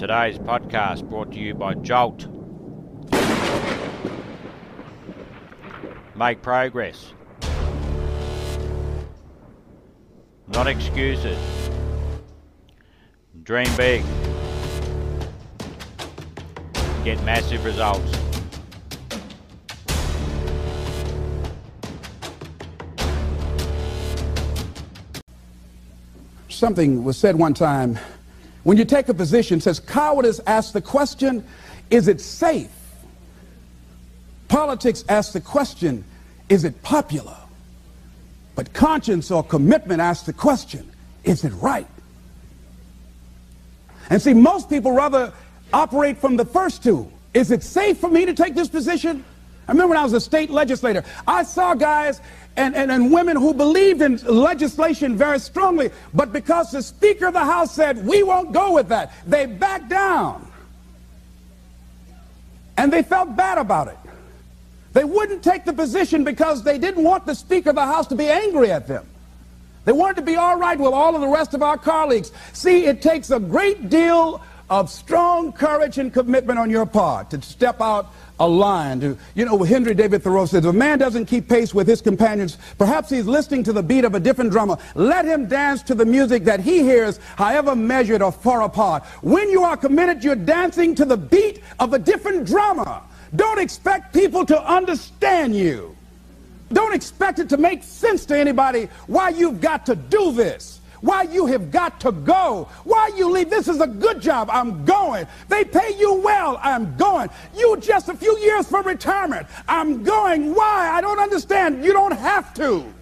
Today's podcast brought to you by Jolt. Make progress. Not excuses. Dream big. Get massive results. Something was said one time. When you take a position, says cowardice asks the question, is it safe? Politics asks the question, is it popular? But conscience or commitment asks the question, is it right? And see, most people rather operate from the first two. Is it safe for me to take this position? I remember when I was a state legislator, I saw guys and, and, and women who believed in legislation very strongly, but because the Speaker of the House said, we won't go with that, they backed down. And they felt bad about it. They wouldn't take the position because they didn't want the Speaker of the House to be angry at them. They wanted to be all right with all of the rest of our colleagues. See, it takes a great deal of strong courage and commitment on your part to step out a line. To, you know, Henry David Thoreau says, if a man doesn't keep pace with his companions, perhaps he's listening to the beat of a different drummer. Let him dance to the music that he hears, however measured or far apart. When you are committed, you're dancing to the beat of a different drummer. Don't expect people to understand you. Don't expect it to make sense to anybody why you've got to do this. Why you have got to go. Why you leave. This is a good job. I'm going. They pay you well. I'm going. You just a few years from retirement. I'm going. Why? I don't understand. You don't have to.